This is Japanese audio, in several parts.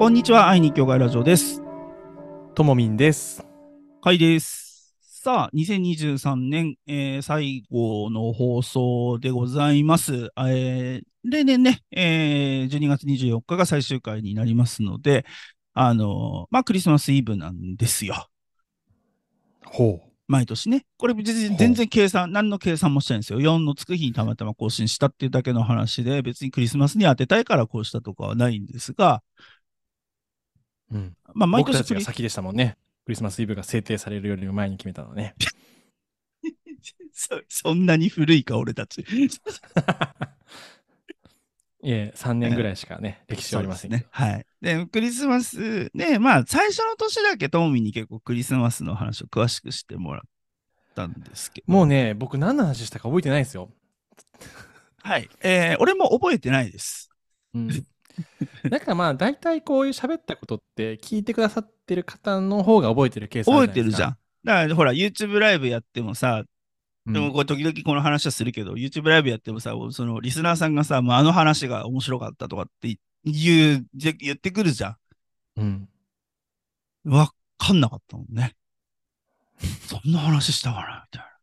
こんにちは、愛に教会ラジオです。ともみんです。はいです。さあ、2023年、えー最後の放送でございます。えー例年ね、えー12月24日が最終回になりますので、あのーまあ、クリスマスイブなんですよ。ほ毎年ね。これ全然計算、何の計算もしてないんですよ。4のつく日にたまたま更新したっていうだけの話で、別にクリスマスに当てたいからこうしたとかはないんですが、う。うん。まあ、毎僕年クリたちが先でしたもんね。クリスマスイブが制定されるよりも前に決めたのね。そそんなに古いか、俺たち。いえ、3年ぐらいしかね、歴史はありませんね。はい。で、クリスマス、ね、まあ、最初の年だけトモミに結構クリスマスの話を詳しくしてもらったんですけど。もうね、僕何の話したか覚えてないですよ。はい。えー俺も覚えてないです。うん。だからまあ、大体こういう喋ったことって、聞いてくださってる方の方が覚えてるケースあ覚えるじゃないですかてるじゃん。だから、ほら、YouTube ライブやってもさ、うんでもこれ時々この話はするけど、YouTube ライブやってもさ、そのリスナーさんがさ、もうあの話が面白かったとかって言う、じ言ってくるじゃうん。ん。わかんなかったもんね。そんな話したかなみたいな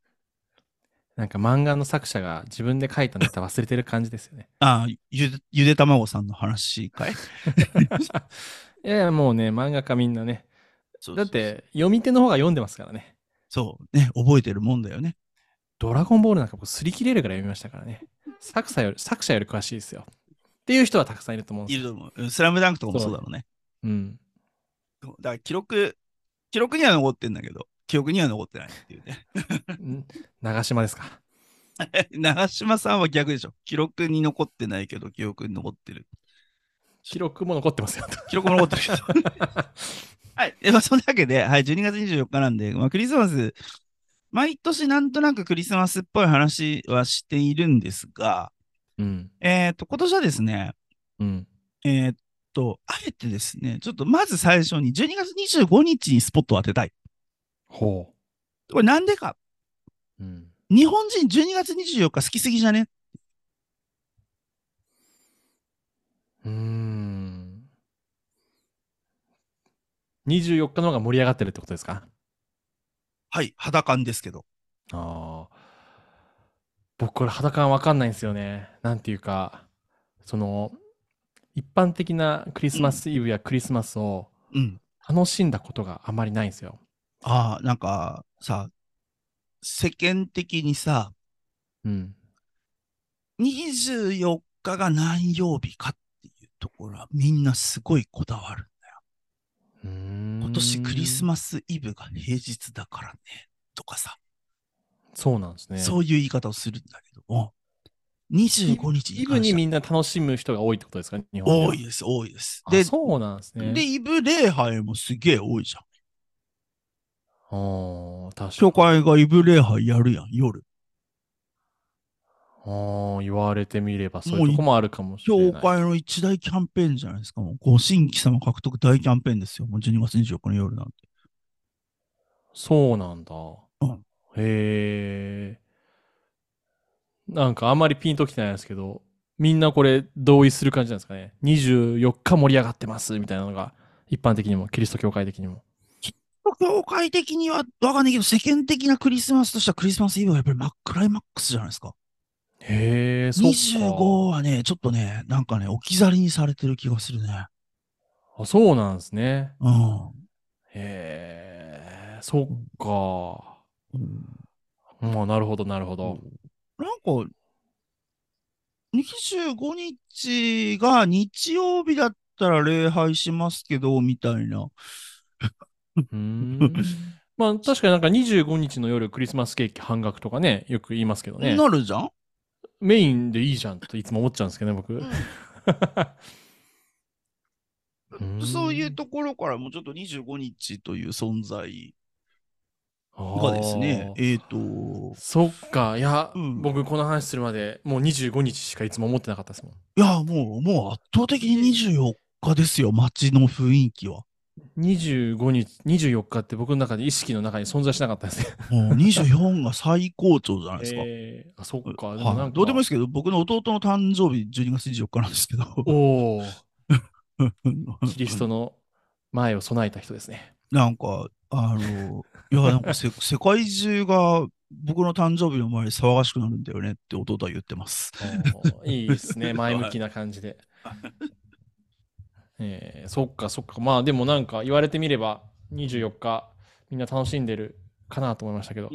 んか漫画の作者が自分で書いたネタ忘れてる感じですよね。な。ああ、ゆで、ゆで卵さんの話かい？い やいや、もうね、漫画家みんなね。だって、読み手の方が読んでますからね。そう、ね、覚えてるもんだよね。ドラゴンボールなんか僕擦り切れるぐらい読みましたからね。作者より、作者より詳しいですよ。っていう人はたくさんいると思うんですよ。いると思ううん。スラムダンクとかもそうだろうね。うん。だから記録、記録には残ってんだけど、記憶には残ってないっていうね。ん？長島ですか？長嶋さんは逆でしょ。記録に残ってないけど、記憶に残ってる。記録も残ってますよ。記録も残ってるけど。はい。でまあ、そんなわけで、はい、12月24日なんで、まあ、クリスマス、毎年なんとなくクリスマスっぽい話はしているんですが、うん。えっ、と、今年はですね、うん。えーっと、あえてですね、ちょっとまず最初に12月25日にスポットを当てたい。ほこれなんでか？う。うん。日本人12月24日好きすぎじゃね？うーん。24日の方が盛り上がってるってことですか？はい、肌感ですけど。ああ。僕これ肌感わかんないんですよね。なんていうか、その、一般的なクリスマスイブやクリスマスをうん。楽しんだことがあまりないんですよ。ああ、なんかさ、世間的にさ、うん。24日が何曜日かっていうところはみんなすごいこだわるんだよ。今年クリスマスイブが平日だからね、とかさ、そうなんですね。そういう言い方をするんだけども、25日にイブにみんな楽しむ人が多いってことですか？日本多いです、多いです。あで、そうなんですね。で、イブ礼拝もすげえ多いじゃん。あー確かに。教会がイブ礼拝やるやん、夜。あー言われてみればそういうとこもあるかもしれない。教会の一大キャンペーンじゃないですか。もうご新規様獲得大キャンペーンですよ。もう12月24日の夜なんて。そうなんだ。うんへえ。なんかあんまりピンときてないですけど、みんなこれ同意する感じなんですかね。24日盛り上がってますみたいなのが、一般的にも、キリスト教会的にも。教会的にはわかんないけど、世間的なクリスマスとしてはクリスマスイブはやっぱりマクライマックスじゃないですか。へえ、そっか。25はね、ちょっとね、なんかね、置き去りにされてる気がするね。あ、そうなんですね。うん。へえ、そっか。うんまあ、なるほど、なるほど。なんか、25日が日曜日だったら礼拝しますけど、みたいな。うーん。まあ、確かになんか25日の夜クリスマスケーキ半額とかね、よく言いますけどね。なるじゃんメインでいいじゃんといつも思っちゃうんですけどね、僕。うん そういうところからもちょっと25日という存在がですね、えっ、と、そっか。いや、うん僕この話するまでもう25日しかいつも思ってなかったですもん。いや、もう、もう圧倒的に24日ですよ、街の雰囲気は。25日、24日って僕の中で意識の中に存在しなかったですね。もう24が最高潮じゃないですか。えー、あ、そっか。でもなんかはい、どうでもいいですけど、僕の弟の誕生日12月24日なんですけど、おお。キリストの前を備えた人ですね。なんか、あの、いや、なんかせ 世界中が僕の誕生日の前に騒がしくなるんだよねって弟は言ってます。いいですね。前向きな感じで。えーそっかそっか。まあでもなんか言われてみれば24日みんな楽しんでるかなと思いましたけど。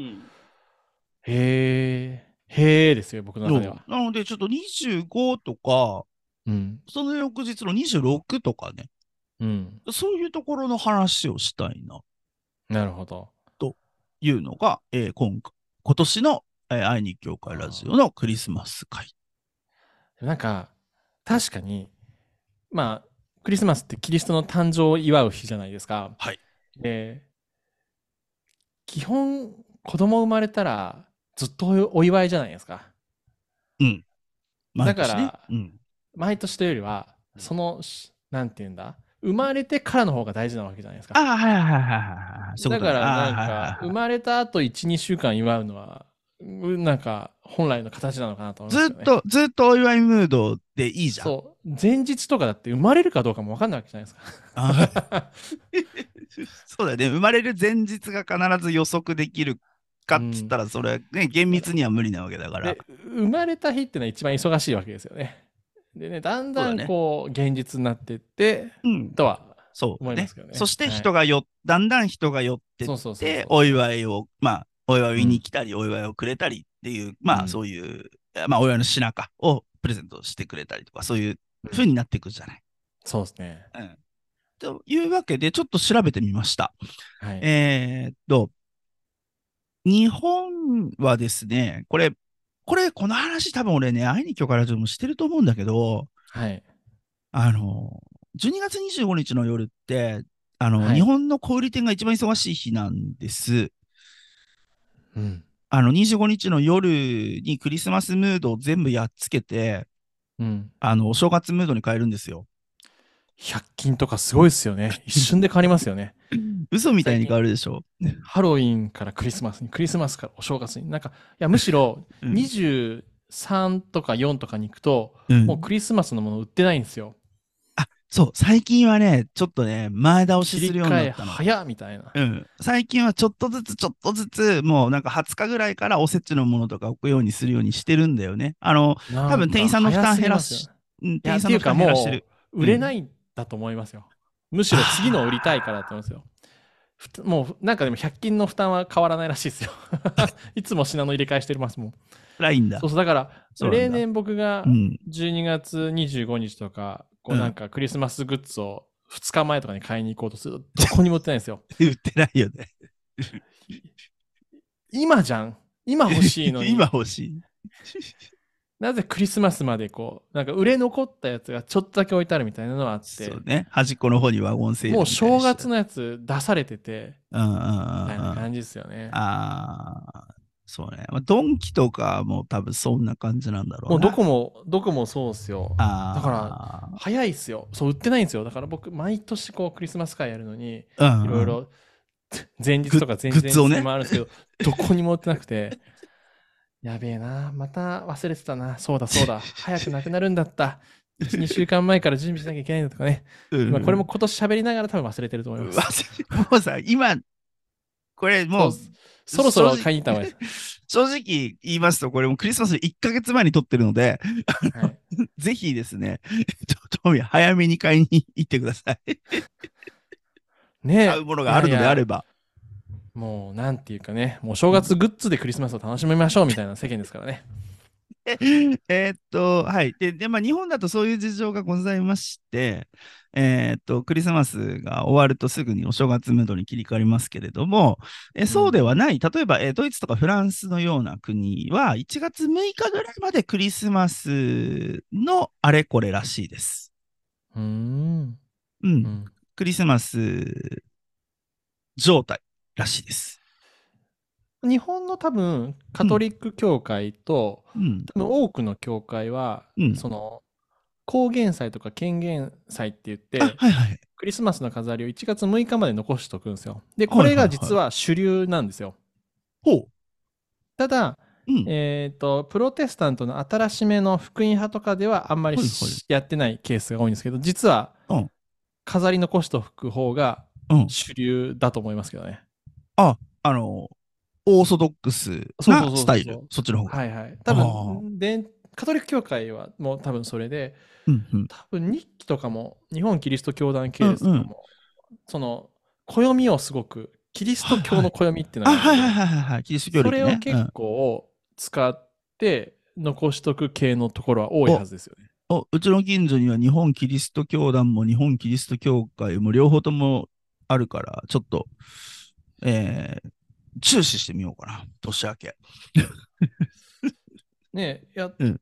へえ、へえですよ、僕の中では。なので、ちょっと25とか、うん。その翌日の26とかね、うん。そういうところの話をしたいな、なるほど。いうのが、えー今回、今年の、えー愛に教会ラジオのクリスマス会。なんか、確かに、まあ、クリスマスってキリストの誕生を祝う日じゃないですか。はい。で、基本、子供生まれたらずっとお祝いじゃないですか。毎年ねだからうん、毎年というよりは、その、しなんていうんだ？生まれてからの方が大事なわけじゃないですか。ああ、はいはいはいはいだからなんか、はい生まれた後1、2週間祝うのは、うなんか、本来の形なのかなと思いますよね。ずっと、ずっとお祝いムードでいいじゃん。そう。前日とかだって生まれるかどうかも分かんないわけじゃないですか。あ そうだよね。生まれる前日が必ず予測できるかっつったら、それはね、厳密には無理なわけだからで。生まれた日ってのは一番忙しいわけですよね。でね、だんだんこう、現実になってって、うん。とは、そうね思いますけどねそしてはい人がよ、だんだん人が寄ってそうそうそうそうって、お祝いを、まあ、お祝いに来たり、お祝いをくれたりっていう、まあ、うんそういう、まあ、お祝いの品かをプレゼントしてくれたりとか、そういう風になっていくじゃない。そうですね。うん。というわけで、ちょっと調べてみました。はい。えーっと、日本はですね、これ、これ、この話多分俺ね、会いに今日からもしてると思うんだけど、はい。あの、12月25日の夜って、あの、はい日本の小売店が一番忙しい日なんです。うん。あの、25日の夜にクリスマスムードを全部やっつけて、うん。あの、お正月ムードに変えるんですよ。100均とかすごいですよね。一瞬で変わりますよね。嘘みたいに変わるでしょ。ハロウィンからクリスマスに、クリスマスからお正月に。なんか、いや、むしろ うん23とか4とかに行くと、うんもうクリスマスのもの売ってないんですよ。そう、最近はね、ちょっとね、前倒しするようになったの。早っみたいな。うん。最近はちょっとずつちょっとずつ、もうなんか20日ぐらいからおせちのものとか置くようにするようにしてるんだよね。あの、多分店員さんの負担減らしうんいや、店員さんの負担減らしてる。売れないんだと思いますよ。むしろ次の売りたいからだと思いますよ。もうなんかでも100均の負担は変わらないらしいですよ。いつも品の入れ替えしてますもん。ラインだそう。そう、だから、例年僕がうん。12月25日とか、こううんなんかクリスマスグッズを2日前とかに買いに行こうとすると、どこにも売ってないんですよ。売ってないよね。今じゃん。今欲しいのに。今欲しい。なぜクリスマスまでこう、なんか売れ残ったやつがちょっとだけ置いてあるみたいなのはあってそう、ね。端っこの方にワゴンセールもう正月のやつ出されてて、うんうんうんうん。みたいなあ感じですよね。あー、そうね。まあ、ドンキとかも多分そんな感じなんだろうな。もうどこも、どこもそうっすよ。だか早いっすよ。そう、売ってないんですよ。だから僕、毎年こう、クリスマス会やるのに、ら、うんいろいろ、前日とか前日グッズをねにもあるんですけど、どこにも売ってなくて、やべえな、また忘れてたな、そうだそうだ、早くなくなるんだった。1、2週間前から準備しなきゃいけないんだとかね。うんまあ、これも今年喋りながら多分忘れてると思います。もうさ、今、これもうそろそろ買いに行った方がいいで 正直言いますと、これもうクリスマス1ヶ月前に撮ってるので、す。はい、ぜひですね、ちょトミー早めに買いに行ってください。ねえ買うものがあるのであれば。もう、なんていうかね、もう正月グッズでクリスマスを楽しみましょうみたいな世間ですからね。えーっと、はい。で、でまあ、日本だとそういう事情がございまして、えーっと、クリスマスが終わるとすぐにお正月ムードに切り替わりますけれども、えそうではない、例えば、えードイツとかフランスのような国は、1月6日ぐらいまでクリスマスのあれこれらしいです。うん。うんクリスマス状態らしいです。日本の多分、カトリック教会と、うん。多分多くの教会は、うんその、高原祭とか権限祭って言って、あ、はいはい。クリスマスの飾りを1月6日まで残しておくんですよ。で、これが実は主流なんですよ。ほう。ただ、うん。えっ、と、プロテスタントの新しめの福音派とかではあんまりはいしはいやってないケースが多いんですけど、実はうん、飾り残しておく方がうん。主流だと思いますけどね。あの、オーソドックスなスタイル。そっちの方が。はいはい。多あ分、でカトリック教会はもう多分それで、うんうん。多分日記とかも、日本キリスト教団系列とかも、うんうんその、暦をすごく、キリスト教の暦っていうのあ、がはいはいはいはいはい。キリスト教ね。れを結構使って残しとく系のところは多いはずですよね。うんおうちの近所には日本キリスト教団も日本キリスト教会も両方ともあるから、ちょっと、えー、注視してみようかな。年明け。ねいや、うん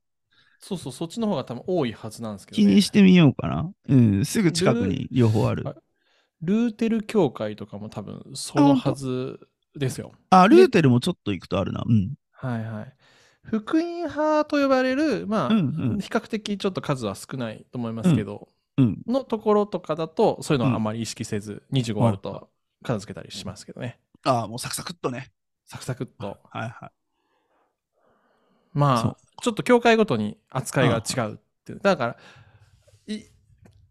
そうそう、そっちの方が多分多いはずなんですけど、気ね。にしてみようかな。うん、すぐ近くに両方あるル。ルーテル教会とかも多分そのはずですよ。あ、ルーテルもちょっと行くとあるな。うん。はいはい。福音派と呼ばれる、まあ、うんうん比較的ちょっと数は少ないと思いますけど、うん。のところとかだと、そういうのはあまり意識せず、25あると片付けたりしますけどね。あもうサクサクっとね。サクサクっと。はいはい。まあ、ちょっと教会ごとに扱いが違うっていう。だから、い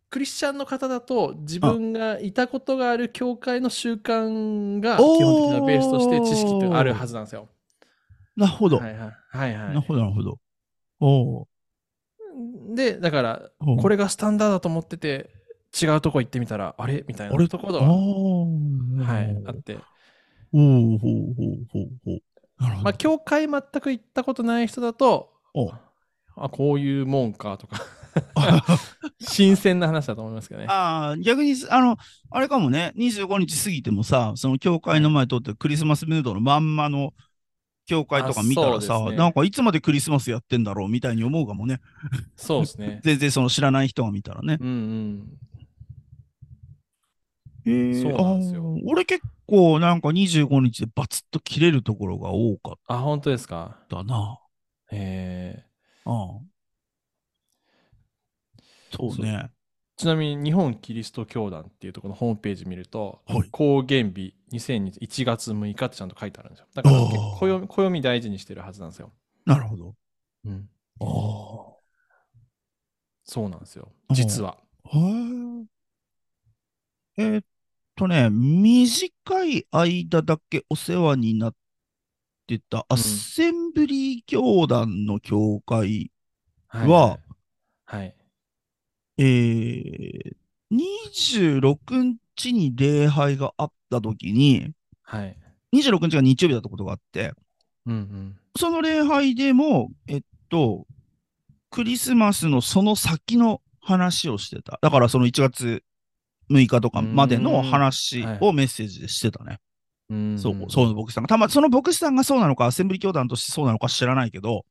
クリスチャンの方だと、自分がいたことがある教会の習慣が基本的なベースとして知識ってあるはずなんですよ。なるほど。はいはい。はいはいなるほど、なるほど。おーで、だから、これがスタンダードだと思ってて、違うとこ行ってみたら、あれ？みたいなところが、はい、あって。ほうほうほうほうほう。なるほど。まあ、教会全く行ったことない人だと、おあ、こういうもんかとか、新鮮な話だと思いますけどね。ああ、逆に、あの、あれかもね、25日過ぎてもさ、その教会の前通ってクリスマスムードのまんまの教会とか見たらさ、ねなんかいつまでクリスマスやってんだろうみたいに思うかもね。そうですね。全然その知らない人が見たらね。うんうん。へーそうなんですよ俺結構なんか25日でバツッと切れるところが多かっあ、本当ですか？たな。えああそうね。ーちなみに日本キリスト教団っていうところのホームページ見ると、はい公元日2001 1月6日ってちゃんと書いてあるんですよ。だから暦暦大事にしてるはずなんですよ。なるほど。うん。ああ。そうなんですよ。うん実は。へーえーっとね、短い間だけお世話になってたアッセンブリー教団の教会、はい。ははい。えー、26日に礼拝があった時に、はい。26日が日曜日だったことがあって、うんうん。その礼拝でも、えっと、クリスマスのその先の話をしてた。だからその1月6日とかまでの話をメッセージでしてたね。うんそう、そうの牧師さんが。たま、その牧師さんがそうなのか、アッセンブリ教団としてそうなのか知らないけど、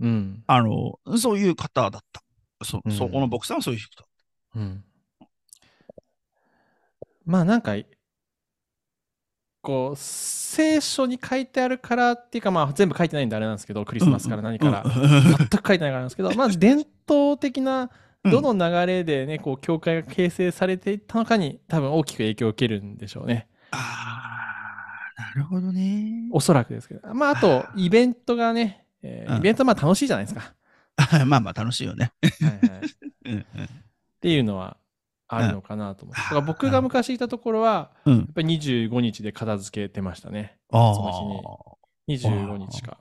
うん。あの、そういう方だった。そ、うんそこの牧師さんはそういう人だっうん。まあなんか、こう、聖書に書いてあるからっていうか、まあ全部書いてないんであれなんですけど、クリスマスから何た。から、うん全く書いてないからなんですけど、まあ伝統的な、うんどの流れでね、こう、教会が形成されていったのかに、多分大きく影響を受けるんでしょうね。ああ、なるほどね。おそらくですけど。まああと、イベントがね、えーうんイベントまあ楽しいじゃないですか。まあまあ楽しいよね。はいはい。うんうんっていうのはあるのかなと思って。だから僕が昔いたところは、うんやっぱり25日で片付けてましたね。あその日に25日か。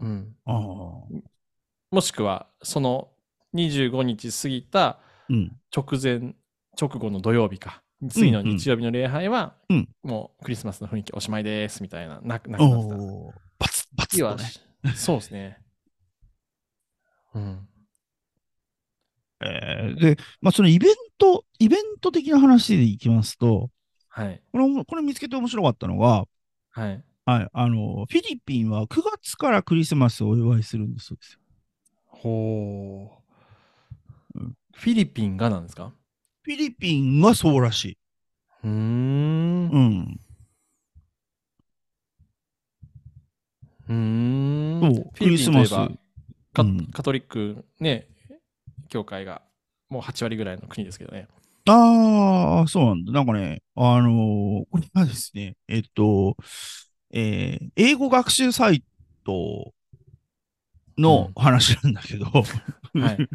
もしくは、その25日過ぎたうん。直前、直後の土曜日か。次の日曜日の礼拝は、うんもうクリスマスの雰囲気おしまいです、みたいな、なくなってた。バツバツね。そうですね。うん。えーで、まあそのイベント、イベント的な話でいきますと、はい。これこれ見つけて面白かったのが、はい。はい、あの、フィリピンは9月からクリスマスをお祝いするんですよ。ほううん。フィリピンがなんですか？フィリピンはそうらしい。うーん。うん。うーん。そうフィリピンといえばクリスマスカうんカトリックね、教会がもう8割ぐらいの国ですけどね。ああ、そうなんだ。なんかね、あのーこれがですね、えっと、えー英語学習サイトの話なんだけど、はい。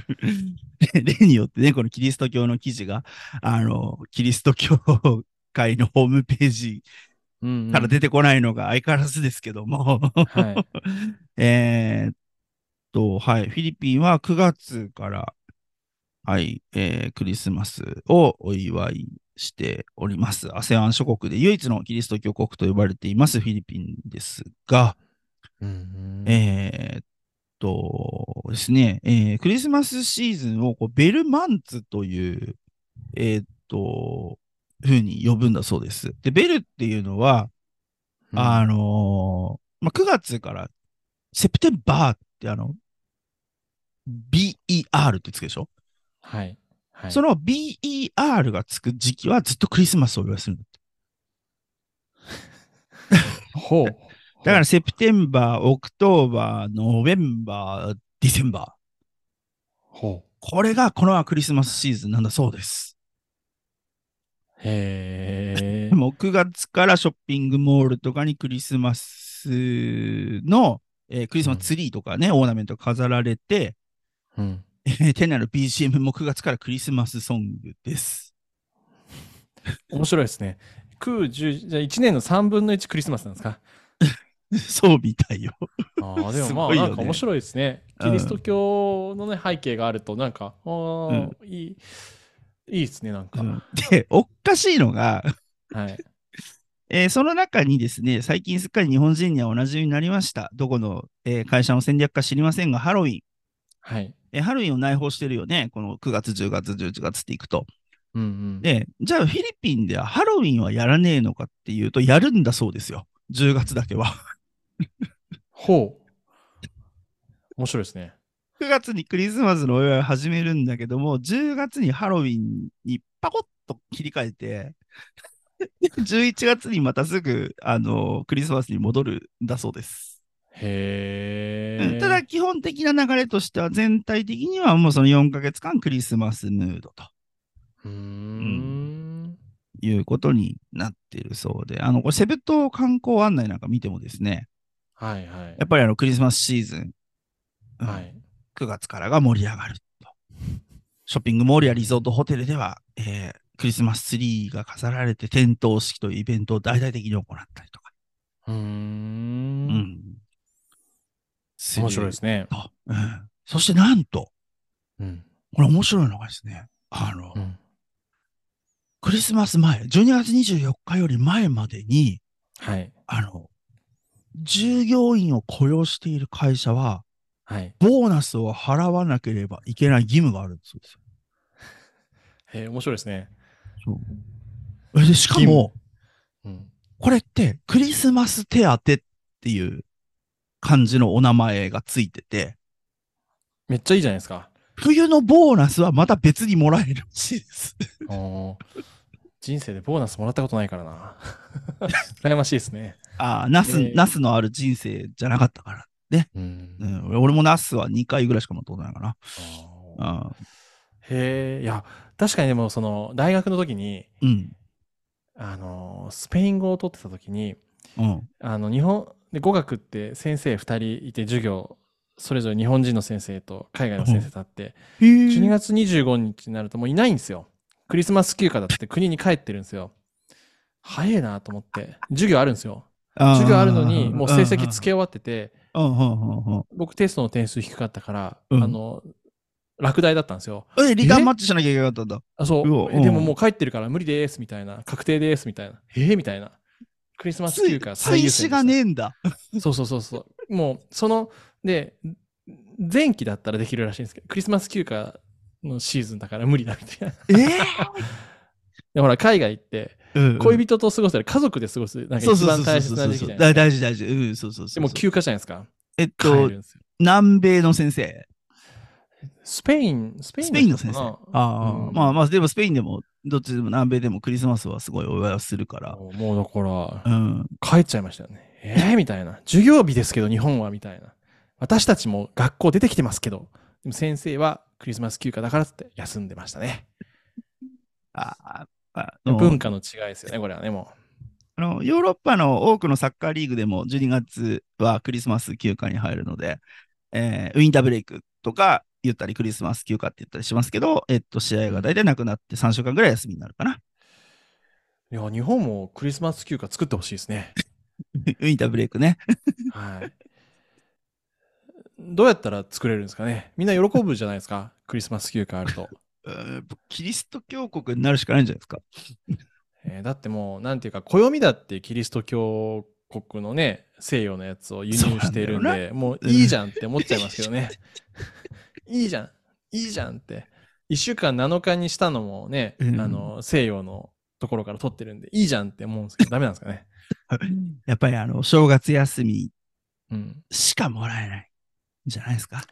例によってね、このキリスト教の記事が、あの、キリスト教会のホームページうんうん。から出てこないのが相変わらずですけども、はい。えーっと、はい、フィリピンは9月から、はい、えークリスマスをお祝いしております。ASEAN 諸国で唯一のキリスト教国と呼ばれていますフィリピンですが、うんうん。えーっとですね、えークリスマスシーズンをこうベルマンツという、えーっと、ふうに呼ぶんだそうです。で、ベルっていうのは、うんあのーまあ、9月から September ってあの、BER ってつくでしょ、はい。はい。その BER がつく時期はずっとクリスマスをお祝いするんだって。ほう。だから September、October、November、ディセンバー。ほう。これがこのクリスマスシーズンなんだそうです。へえ。もう9月からショッピングモールとかにクリスマスの、えークリスマスツリーとかね、オーナメント飾られて、うん。え ー店内の BGM も9月からクリスマスソングです。面白いですね。9、10、じゃあ1年の3分の1クリスマスなんですか？そうみたいよ。ああ、ですもまあ、なんか面白いですね。うんキリスト教のね、背景があると、なんか、あーいい、いいですね、なんか。で、おっかしいのが、はい。えーその中にですね、最近すっかり日本人にはおなじみになりました。どこの、えー会社の戦略か知りませんが、ハロウィン。はい。えーハロウィンを内包してるよね。この9月、10月、11月っていくと。うんうん。で、じゃあフィリピンではハロウィンはやらねえのかっていうと、やるんだそうですよ。10月だけは。ほう。面白いですね。9月にクリスマスのお祝いを始めるんだけども、10月にハロウィンにパコッと切り替えて、で11月にまたすぐ、あの、クリスマスに戻るんだそうです。へえ。うんただ、基本的な流れとしては、全体的にはもうその4ヶ月間クリスマスムードとうーん。いうことになっているそうで、あの、これセブ島観光案内なんか見てもですね、はいはいや。っぱりあのクリスマスシーズン、うんはい。9月からが盛り上がると。ショッピングモールやリゾートホテルでは、えークリスマスツリーが飾られて点灯式というイベントを大々的に行ったりとか。うー。うん面白いですね。とうん。そしてなんと、うん。これ面白いのがですね、あの、うん。クリスマス前、12月24日より前までに、はい。あの、従業員を雇用している会社は、はい。ボーナスを払わなければいけない義務があるんですよ。へえ、面白いですね。えでしか義も、うん。これってクリスマス手当っていう感じのお名前がついてて、めっちゃいいじゃないですか。冬のボーナスはまた別にもらえるらしいです。人生でボーナスもらったことないからな。羨ましいですね。ああ、ナス、えーナスのある人生じゃなかったから。うん。うん、俺もナスは2回ぐらいしかもらったことないかな。あへえ、いや、確かにでも、その、大学の時に、うん。あの、スペイン語を取ってた時に、うん。あの、日本、で語学って先生2人いて授業、それぞれ日本人の先生と海外の先生とあって、へー12月25日になるともういないんですよ。クリスマス休暇だって国に帰ってるんですよ。早いなと思って。授業あるんですよ。授業あるのに、もう成績つけ終わってて、僕テストの点数低かったから、うんあの、落第だったんですよ。え、リターンマッチしなきゃいけなかったんだ？あ、そうでもうんもう帰ってるから無理です、みたいな。確定です、みたいな。えー？みたいな。クリスマス休暇最優先がねえんだ。そうそうそうそう。もう、その、で、前期だったらできるらしいんですけど、クリスマス休暇のシーズンだから無理だみたいな。え でほら、海外行って、え恋人と過ごすより家族で過ごす、なんか一番大切な時期じゃない。大大事大事。うん、そうそうそう。でも休暇じゃないですか。えっ帰と。南米の先生。スペイン、スペインの先生。ああ、うんまあまあ、でもスペインでも、どっちでも南米でもクリスマスはすごいお祝いをするから。なもうだから、うん。帰っちゃいましたよね。えー、みたいな。授業日ですけど、日本はみたいな。私たちも学校出てきてますけど、でも先生はクリスマス休暇だからって休んでましたね。あああの文化の違いですよね、これはね、もあのヨーロッパの多くのサッカーリーグでも12月はクリスマス休暇に入るので、えーウィンターブレイクとか言ったり、クリスマス休暇って言ったりしますけど、えっと、試合が大体なくなって3週間ぐらい休みになるかな。いや、日本もクリスマス休暇作ってほしいですね。ウィンターブレイクね。はい。どうやったら作れるんですかねみんな喜ぶじゃないですかクリスマス休暇あると。キリスト教国になるしかないんじゃないですか？えーだってもう、なんていうか、暦だってキリスト教国のね、西洋のやつを輸入しているんで、もういいじゃんって思っちゃいますけどね。いいじゃん、いいじゃんって。1週間7日にしたのもね、うんあの、西洋のところから取ってるんで、いいじゃんって思うんですけど、ダメなんですかね？やっぱりあの、正月休みうん。しかもらえないんじゃないですか？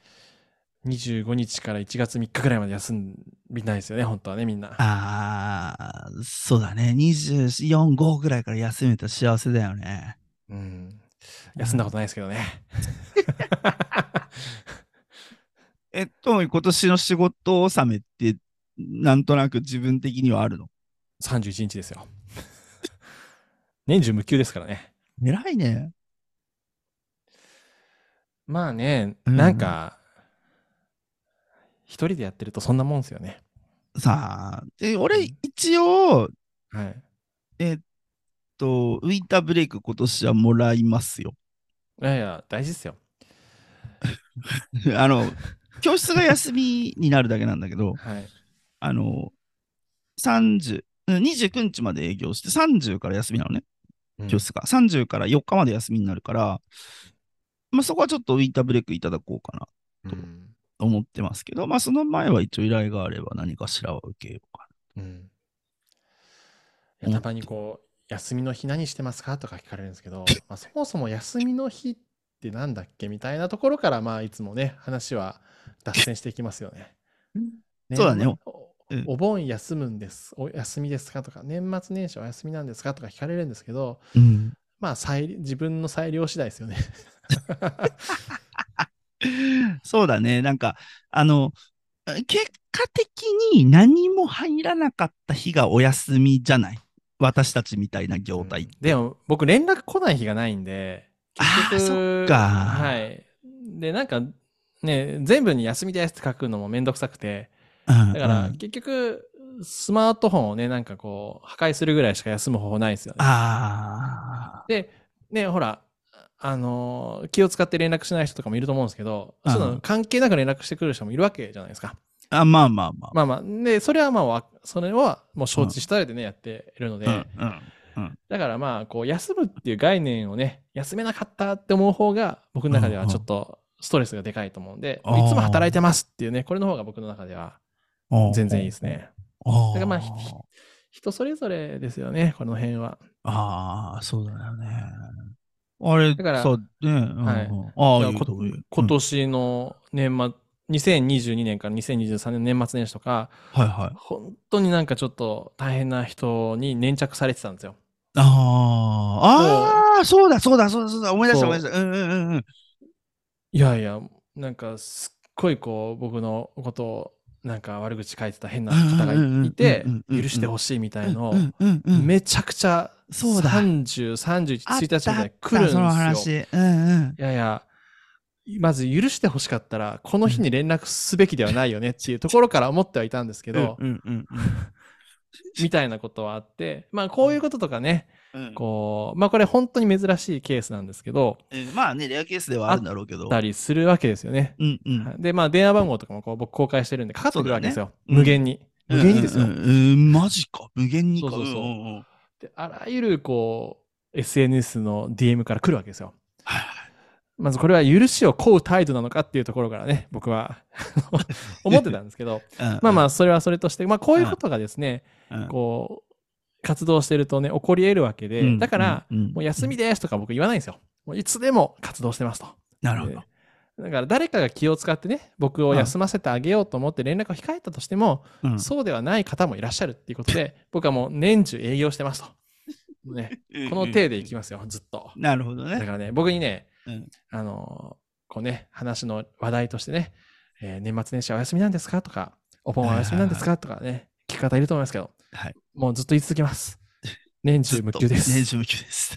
25日から1月3日ぐらいまで休んみないですよね、本当はね、みんな。ああ、そうだね。24、5ぐらいから休めたら幸せだよね。うん。休んだことないですけどね。えっと、今年の仕事納めって、なんとなく自分的にはあるの？31日ですよ。年中無休ですからね。偉いね。まあね、うんなんか、一人でやってるとそんなもんですよね。さあ、で俺、一応、はい。えっと、ウィンターブレイク今年はもらいますよ。いやいや、大事ですよ。あの、教室が休みになるだけなんだけど、はい。あの、30、うん29日まで営業して30から休みなのね、うん教室が。30から4日まで休みになるから、まあそこはちょっとウィンターブレイクいただこうかなうん。と思ってますけど、まあその前は一応依頼があれば何かしらは受けようかうん。いやたまにこう、休みの日何してますかとか聞かれるんですけど、まあ、そもそも休みの日ってなんだっけみたいなところから、まあ、いつもね、話は脱線していきますよね。な。そうだね。おうんお盆休むんです。お休みですかとか、年末年始お休みなんですかとか聞かれるんですけど、うん。まあ、裁自分の裁量次第ですよね。そうだね。なんか、あの、結果的に何も入らなかった日がお休みじゃない？私たちみたいな業態。でも、僕、連絡来ない日がないんで、あーそっかはい。で、なんか、ね、全部に休みですって書くのもめんどくさくて、だだから、結局、スマートフォンをね、なんかこう、破壊するぐらいしか休む方法ないですよね。あで、ね、ほら、あのー気を使って連絡しない人とかもいると思うんですけど、うんその関係なく連絡してくる人もいるわけじゃないですか。あ。あ、まあまあまあ。まあまあ、で、それはまあわ、それはもう承知した上でね、やっているので、うんうんだからまあ、こう、休むっていう概念をね、休めなかったって思う方が、僕の中ではちょっとストレスがでかいと思うんで、あーいつも働いてますっていうね、これの方が僕の中ではうん全然いいです。ね。だからまあひ人それぞれですよね、この辺は。あー、そうだよね。あれ、だからそうね。うんはいうんああ、今年の年末、2022年から2023年年末年始とか、うんはいはい。本当になんかちょっと大変な人に粘着されてたんですよ。ああ、ああ、そうだそうだそうだそうだ、思い出した思い出した。うんうんうんうん。いやいや、なんかすっごいこう僕のことをなんか悪口書いてた変な方がいて許してほしいみたいのを。めちゃくちゃ30、31、1日みたいたあっに来るんですよ。話。うんうん。いやいや、まず許してほしかったら、この日に連絡すべきではないよねっていうところから思ってはいたんですけど、みたいなことはあって、まあこういうこととかね、うんうん。こう、まあこれ本当に珍しいケースなんですけど、うんまあね、レアケースではあるんだろうけど。たりするわけですよね。うんうん。で、まあ電話番号とかもこう僕公開してるんでかかってくるわけですよ。無限に。無限にですよ。うんうんうんうんマジか。無限にか。そうそうそうんんんであらゆるこう、SNS の DM から来るわけですよ。はいまずこれは許しを請う態度なのかっていうところからね、僕は 思ってたんですけど、はいまあまあ、それはそれとして、まあこういうことがですね、うんこう、活動してるとね、起こり得るわけで、うんだから、もう休みですとか僕言わないんですよ。もういつでも活動してますと。なるほど。だから誰かが気を使ってね、僕を休ませてあげようと思って連絡を控えたとしても、うんそうではない方もいらっしゃるっていうことで、僕はもう年中営業してますと。ね、この体でいきますよ、ずっと。なるほどね。だからね、僕にね、うんあのーこうね、話の話題としてね、えー年末年始はお休みなんですかとか、お盆はお休みなんですかとかね、聞き方いると思いますけど、はいもうずっと言い続けます。年中無休です。年中無休です。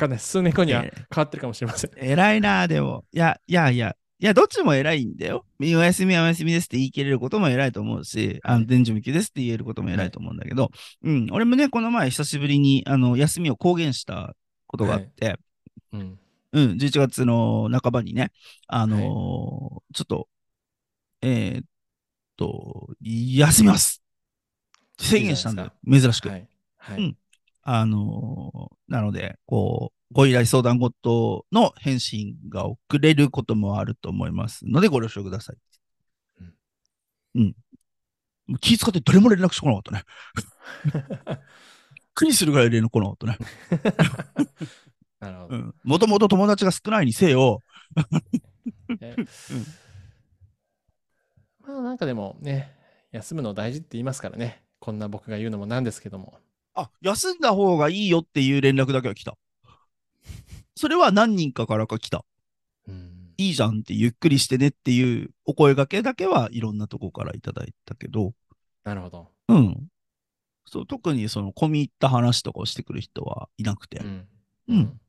かんない。数年後にはえ変わってるかもしれません。偉いな、でも。いや、いやいや、いや、どっちも偉いんだよ。お休みはお休みですって言い切れることも偉いと思うし、あの、電池向きですって言えることも偉いと思うんだけど、うん、俺もね、この前久しぶりに、あの、休みを公言したことがあって、うん。うん、11月の半ばにね、あのーちょっと、えーっと、休みます宣言したんだよ。珍しく。はい。はい。うんあのーなので、こう、ご依頼相談事の返信が遅れることもあると思いますので、ご了承ください。うん。うん。気遣って誰も連絡してこなかったね。びっくりするぐらい連絡来なかったね。なるほど。うん。もともと友達が少ないにせよ、ね まあなんかでもね、休むの大事って言いますからね。こんな僕が言うのもなんですけども。あ、休んだ方がいいよっていう連絡だけは来た。それは何人かからか来た。うん。いいじゃんってゆっくりしてねっていうお声掛けだけはいろんなとこからいただいたけど、なるほど。うん。そう、特にその込み入った話とかをしてくる人はいなくて、うん。うん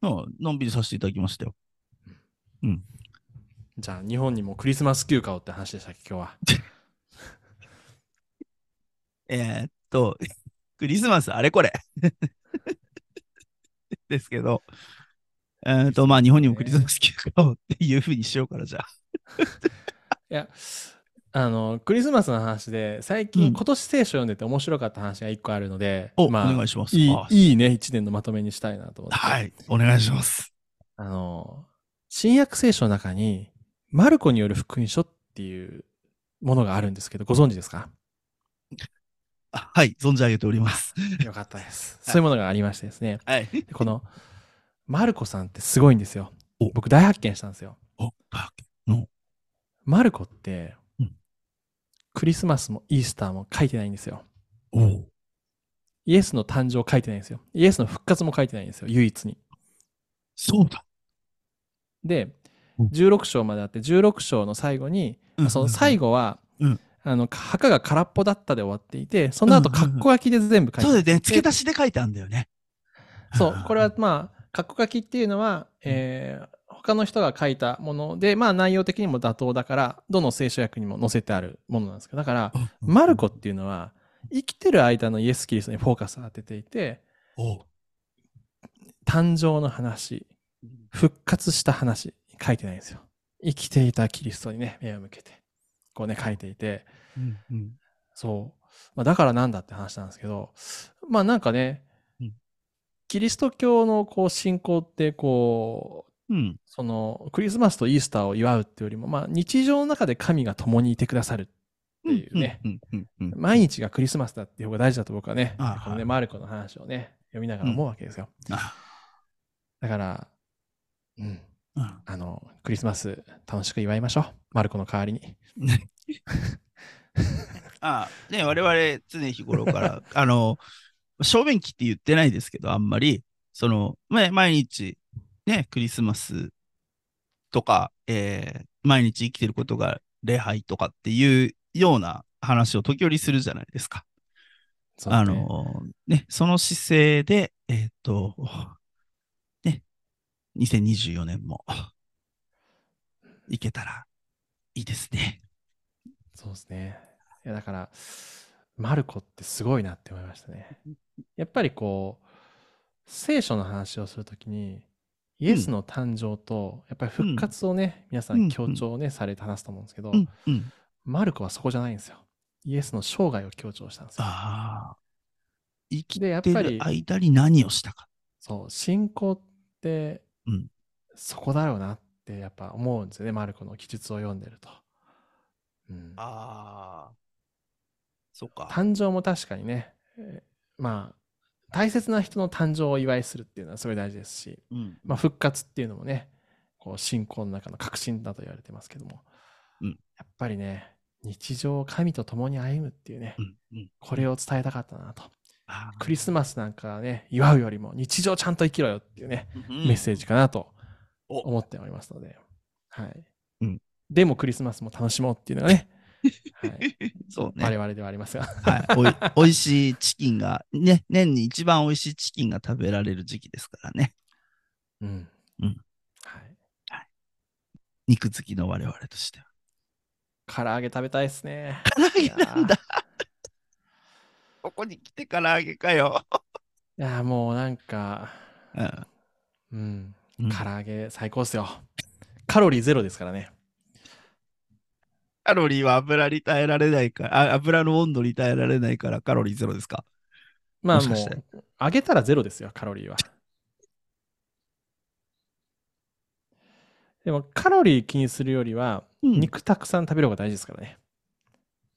うんのんびりさせていただきましたよ。じゃあ日本にもクリスマス休暇をって話でしたっけ、今日は。えーっと、クリスマスあれこれ。ですけど、えーっと、まあ日本にもクリスマス休暇をっていうふうにしようから、じゃあ。いや、あの、クリスマスの話で、最近、うん今年聖書読んでて面白かった話が一個あるので、お、まあお願いします。いいあいいね、一年のまとめにしたいなと思って。はい、お願いします。あの、新約聖書の中に、マルコによる福音書っていうものがあるんですけど、ご存知ですか？あはい、存じ上げております。よかったです。そういうものがありましてですね。はい。でこの、マルコさんってすごいんですよお。僕大発見したんですよ。マルコってうん、クリスマスもイースターも書いてないんですよ。おイエスの誕生書いてないんですよ。イエスの復活も書いてないんですよ。唯一に。そうだ。でうん、16章まであって、16章の最後に、うんその最後は、うんあの、墓が空っぽだったで終わっていて、その後、うんうんうん。括弧書きで全部書いてそうだよね。付け足しで書いてあるんだよね。そう、これはまあ、括弧書きっていうのは、えー他の人が書いたもので、まあ内容的にも妥当だから、どの聖書訳にも載せてあるものなんですけど、だから、うんマルコっていうのは、生きてる間のイエス・キリストにフォーカスを当てていて、お誕生の話、復活した話、書いてないんですよ。生きていたキリストにね、目を向けて、こうね、書いていて、うんうん。そう。まあ、だからなんだって話なんですけど、まあなんかね、うん。キリスト教のこう信仰ってこう、うん。そのクリスマスとイースターを祝うっていうよりも、まあ日常の中で神が共にいてくださるっていうね、うんうんうんうん毎日がクリスマスだっていう方が大事だと僕はね、あこのね、はいマルコの話をね、読みながら思うわけですよ。あ。だから、うん、うんあの、クリスマス楽しく祝いましょう。マルコの代わりに。あ あ、ね、我々常日頃から、あの、正面切って言ってないですけど、あんまり、その、ま毎日、ね、クリスマスとか、えー毎日生きてることが礼拝とかっていうような話を時折するじゃないですか。ねの、ね、その姿勢で、えーっと、ね、2024年も、いけたらいいですね。そうですね。いや、だから、マルコってすごいなって思いましたね。やっぱりこう、聖書の話をするときに、イエスの誕生と、やっぱり復活をね、皆さうんん強調ね、されて話すと思うんですけど、うん、うん。マルコはそこじゃないんですよ。イエスの生涯を強調したんですよ。ああ。生きてる間に何をしたか。そう、信仰ってうん、そこだろうなってやっぱ思うんですよね、マルコの記述を読んでると。うん、ああ。そっか。誕生も確かにね、えーまあ、大切な人の誕生をお祝いするっていうのはすごい大事ですし、うん。まあ、復活っていうのもね、こう信仰の中の核心だと言われてますけども、うんやっぱりね、日常を神と共に歩むっていうね、うん。うん。これを伝えたかったなと。クリスマスなんかね、祝うよりも日常ちゃんと生きろよっていうね、うんメッセージかなとお思っておりますので、はい。うんでもクリスマスも楽しもうっていうのがね、はい、そう我ね。々ではありますが。はい。おい、美味しいチキンが、ね、年に一番美味しいチキンが食べられる時期ですからね。うん。うんはい。肉好きの我々としては。唐揚げ食べたいですね。唐揚げなんだい。ここに来て唐揚げかよ。いやー、もうなんか、うん。うん。うん唐揚げ最高っすよ。カロリーゼロですからね。カロリーは油に耐えられないから、あ油の温度に耐えられないからカロリーゼロですか？まあももしかしてう、揚げたらゼロですよ、カロリーは。でも、カロリー気にするよりは、うん肉たくさん食べる方が大事ですからね。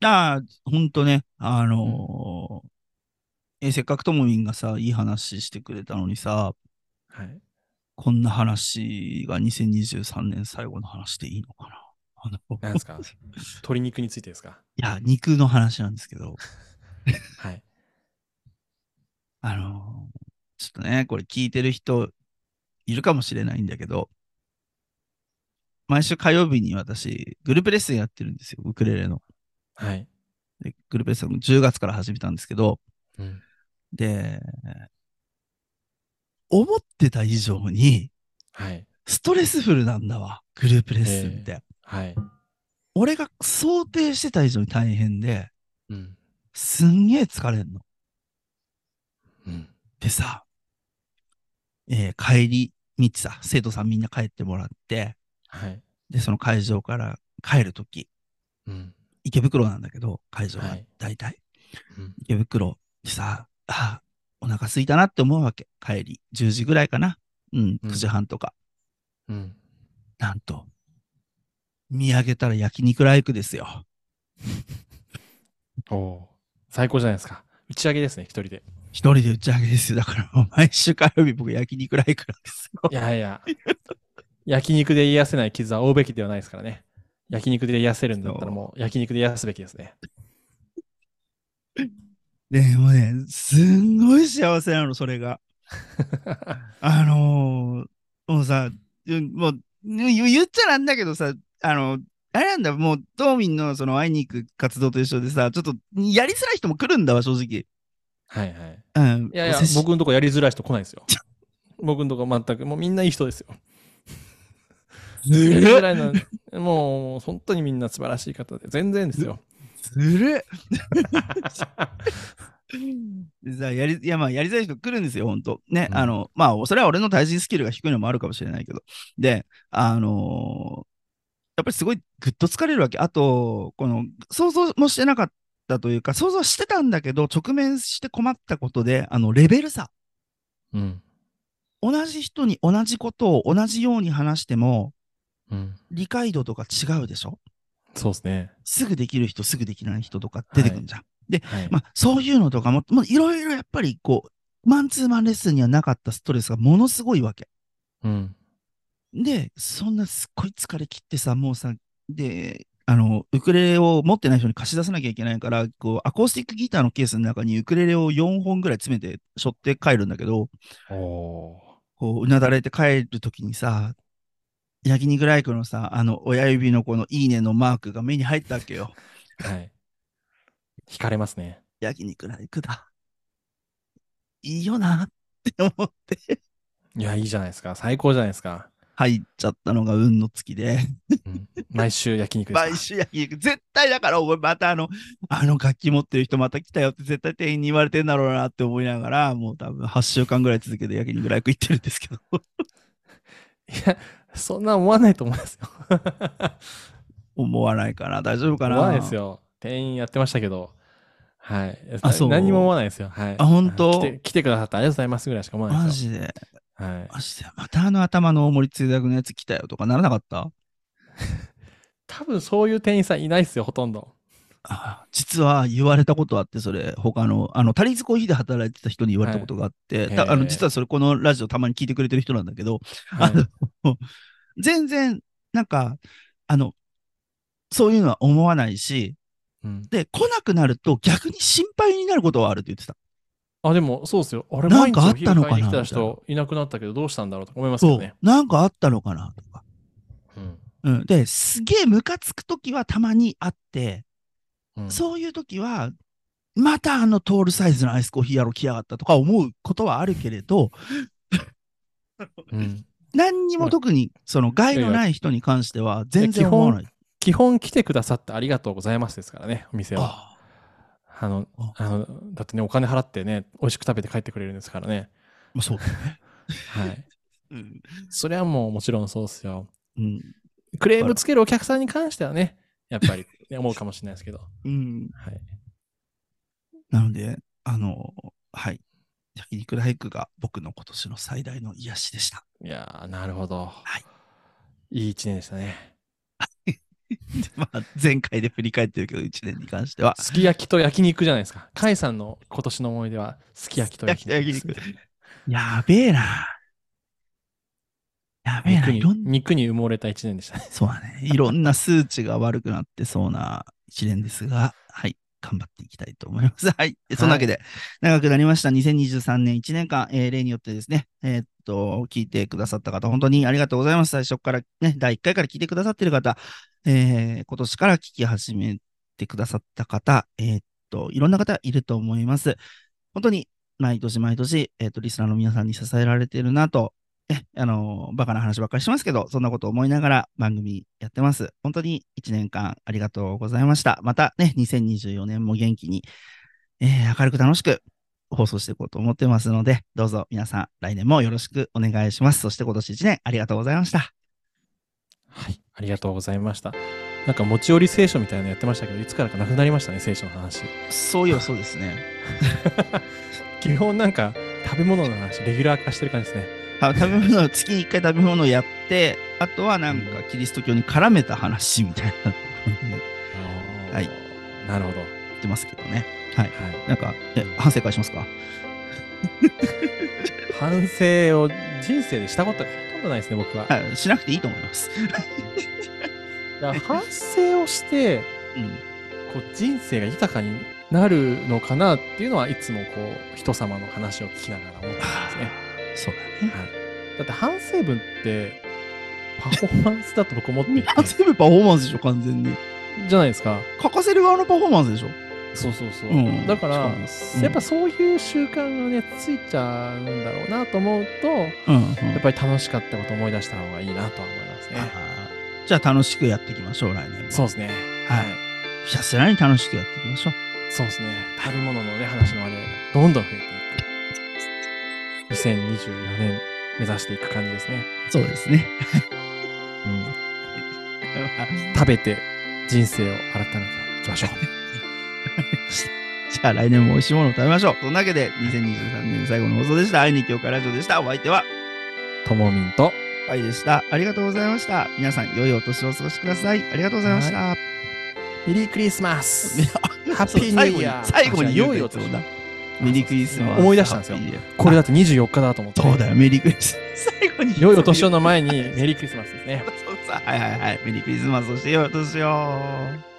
ああ、ほんとね、あのーえせっかくともみんがさ、いい話してくれたのにさ、はい。こんな話が2023年最後の話でいいのかなあのなんですか？鶏肉についてですか？いや、肉の話なんですけど、はい。あのーちょっとね、これ聞いてる人いるかもしれないんだけど、毎週火曜日に私、グループレッスンやってるんですよ、ウクレレの。はい。でグループレッスン10月から始めたんですけど、うん。で、思ってた以上にはい。ストレスフルなんだわ、グループレッスンって。はい。俺が想定してた以上に大変で、うん。すんげえ疲れんの。うん。でさ、えー帰り道さ、生徒さんみんな帰ってもらって、はい。で、その会場から帰るとき、うん。池袋なんだけど、会場がはい大体。うん池袋でさ、あお腹空いたなって思うわけ。帰り。10時ぐらいかな。うん、うん9時半とか。うん。なんと、見上げたら焼肉ライクですよ。お おー最高じゃないですか。打ち上げですね、一人で。一人で打ち上げですよ。だから毎週火曜日僕焼肉ライクなんですよ。いやいや、焼肉で癒せない傷は負うべきではないですからね。焼肉で癒せるんだったらもう焼肉で癒すべきですね。でもね、すんごい幸せなの、それが。あのーもうさ、うんもう、言言っちゃなんだけどさ、あの、あれなんだ、もう、道民のその会いに行く活動と一緒でさ、ちょっとやりづらい人も来るんだわ、正直。はいはい。うん。いやいや僕のとこやりづらい人来ないですよ。僕のとこ全く、もうみんないい人ですよ。ずるっづらいのは、もう本当にみんな素晴らしい方で、全然ですよ。ずるさ、やり、いや、まあ、やりづらい人来るんですよ、ほんと。ね、うんあの、まあ、それは俺の対人スキルが低いのもあるかもしれないけど。で、あのーやっぱりすごいぐっと疲れるわけ。あと、この、想像もしてなかったというか、想像してたんだけど、直面して困ったことで、あの、レベル差。うん。同じ人に同じことを同じように話しても、うん。理解度とか違うでしょ？そうですね。すぐできる人、すぐできない人とか出てくるじゃん。はい。まあ、そういうのとかも、もういろいろやっぱりこう、マンツーマンレッスンにはなかったストレスがものすごいわけ。うん。で、そんなすっごい疲れ切ってさ、もうさ、で、あの、ウクレレを持ってない人に貸し出さなきゃいけないから、こう、アコースティックギターのケースの中にウクレレを4本ぐらい詰めて、背負って帰るんだけど、おおこう、うなだれて帰るときにさ、焼肉ライクのさ、あの、親指のこのいいねのマークが目に入ったわけよ。ー。はい。惹かれますね。焼肉ライクだ。いいよなって思って。いや、いいじゃないですか。最高じゃないですか。入っちゃったのが運の尽きで、うん、毎週焼肉毎週焼肉、絶対だから、お前またあの、あの楽器持ってる人また来たよって絶対店員に言われてんだろうなって思いながら、もう多分8週間ぐらい続けて焼肉ライク行ってるんですけど、いや、そんな思わないと思いますよ。思わないかな、大丈夫かな。思わないですよ。店員やってましたけど。はい。あそう何にも思わないですよ。はい。あ本当？来て来てくださってありがとうございますぐらいしか思わないですよ。マジで、はい。マジで、またあの頭の大森つゆだくのやつ来たよとかならなかった 多分そういう店員さんいないですよ、ほとんど。あ実は言われたことあって、それ、他の、あの、タリーズコーヒーで働いてた人に言われたことがあって、はいたあの、実はそれ、このラジオたまに聞いてくれてる人なんだけど、はいあの、全然、なんか、あの、そういうのは思わないし、うん、で、来なくなると逆に心配になることはあるって言ってた。あ、でもそうですよ。あれ、なんかあったのかな来た人いなくなったけどどうしたんだろうとか思いますそうよね。。なんかあったのかなとか。うん。うん。で、すげえムカつくときはたまにあって、うんそういう時は、またあのトールサイズのアイスコーヒーやろ来やがったとか思うことはあるけれど、うん 何にも特にその害のない人に関しては全然思わない。基本来てくださってありがとうございますですからね、お店は。ああのあ、あの、だってね、お金払ってね、美味しく食べて帰ってくれるんですからね。まあそうだよね。はい。うん。それはもうもちろんそうですよ。うん。クレームつけるお客さんに関してはね、やっぱり、ね、思うかもしれないですけど。うん。はい。なので、あの、はい。焼肉ライクが僕の今年の最大の癒しでした。いやー、なるほど。はい。いい一年でしたね。まあ、前回で振り返ってるけど、1年に関しては。すき焼きと焼肉じゃないですか。カイさんの今年の思い出は、すき焼きと。焼肉やべえな。やべえな。肉にいろんな、肉に埋もれた一年でしたね。そうだね。いろんな数値が悪くなってそうな一年ですが、はい。頑張っていきたいと思います。はい。そんなわけで、長くなりました。2023年1年間、えー例によってですね、えーっと、聞いてくださった方、本当にありがとうございます。最初からね、第1回から聞いてくださっている方、えー今年から聞き始めてくださった方、えーっと、いろんな方いると思います。本当に、毎年毎年、えーっと、リスナーの皆さんに支えられているなと、え、あのーバカな話ばっかりしますけど、そんなことを思いながら番組やってます。本当に1年間ありがとうございました。またね、2024年も元気に、えー明るく楽しく放送していこうと思ってますので、どうぞ皆さん来年もよろしくお願いします。そして今年1年ありがとうございました。はい。ありがとうございました。なんか持ち寄り聖書みたいなのやってましたけど、いつからかなくなりましたね、聖書の話。そういえばそうですね。基本なんか食べ物の話、レギュラー化してる感じですね。あ食べ物、月に1回食べ物をやって、あとはなんかキリスト教に絡めた話みたいなはい。なるほど。ってますけどね。はい。はい。なんか、え、反省会しますか？反省を人生でしたことがほとんどないですね、僕は。はい。しなくていいと思います。だから反省をして、うん。こう人生が豊かになるのかなっていうのはいつもこう人様の話を聞きながら思ってるんですね。そうだね。はい、だって反省文ってパフォーマンスだと僕思っていてあ全部パフォーマンスでしょ、完全に。じゃないですか。書かせる側のパフォーマンスでしょ。そうそうそう。うんだから、うんやっぱそういう習慣がねついちゃうんだろうなと思うとやうん、うん。っぱり楽しかったことを思い出した方がいいなとは思いますね。じゃあ楽しくやっていきましょう、来年も。そうですね。はいひたすらに楽しくやっていきましょう。そうですね。食べ物のね、話の割合がどんどん増えていく。2024年目指していく感じですね。そうですね。うん、食べて人生を改めていきましょう。じゃあ来年も美味しいものを食べましょう。そんなわけで、2023年最後の放送でした。愛に教会ラジオでした。お相手は、ともみんと、パイでした。ありがとうございました。皆さん、良いお年をお過ごしください。ありがとうございました。メリークリスマス ハッピーニューイヤー最後に、良いお年だ。メリークリスマス。思い出したんですよこれだって24日だと思って。そうだよ、メリークリスマス。最後に。良いお年をの前にメリークリスマスですね。そうさ、はいはいはい。メリークリスマスをして良いお年を。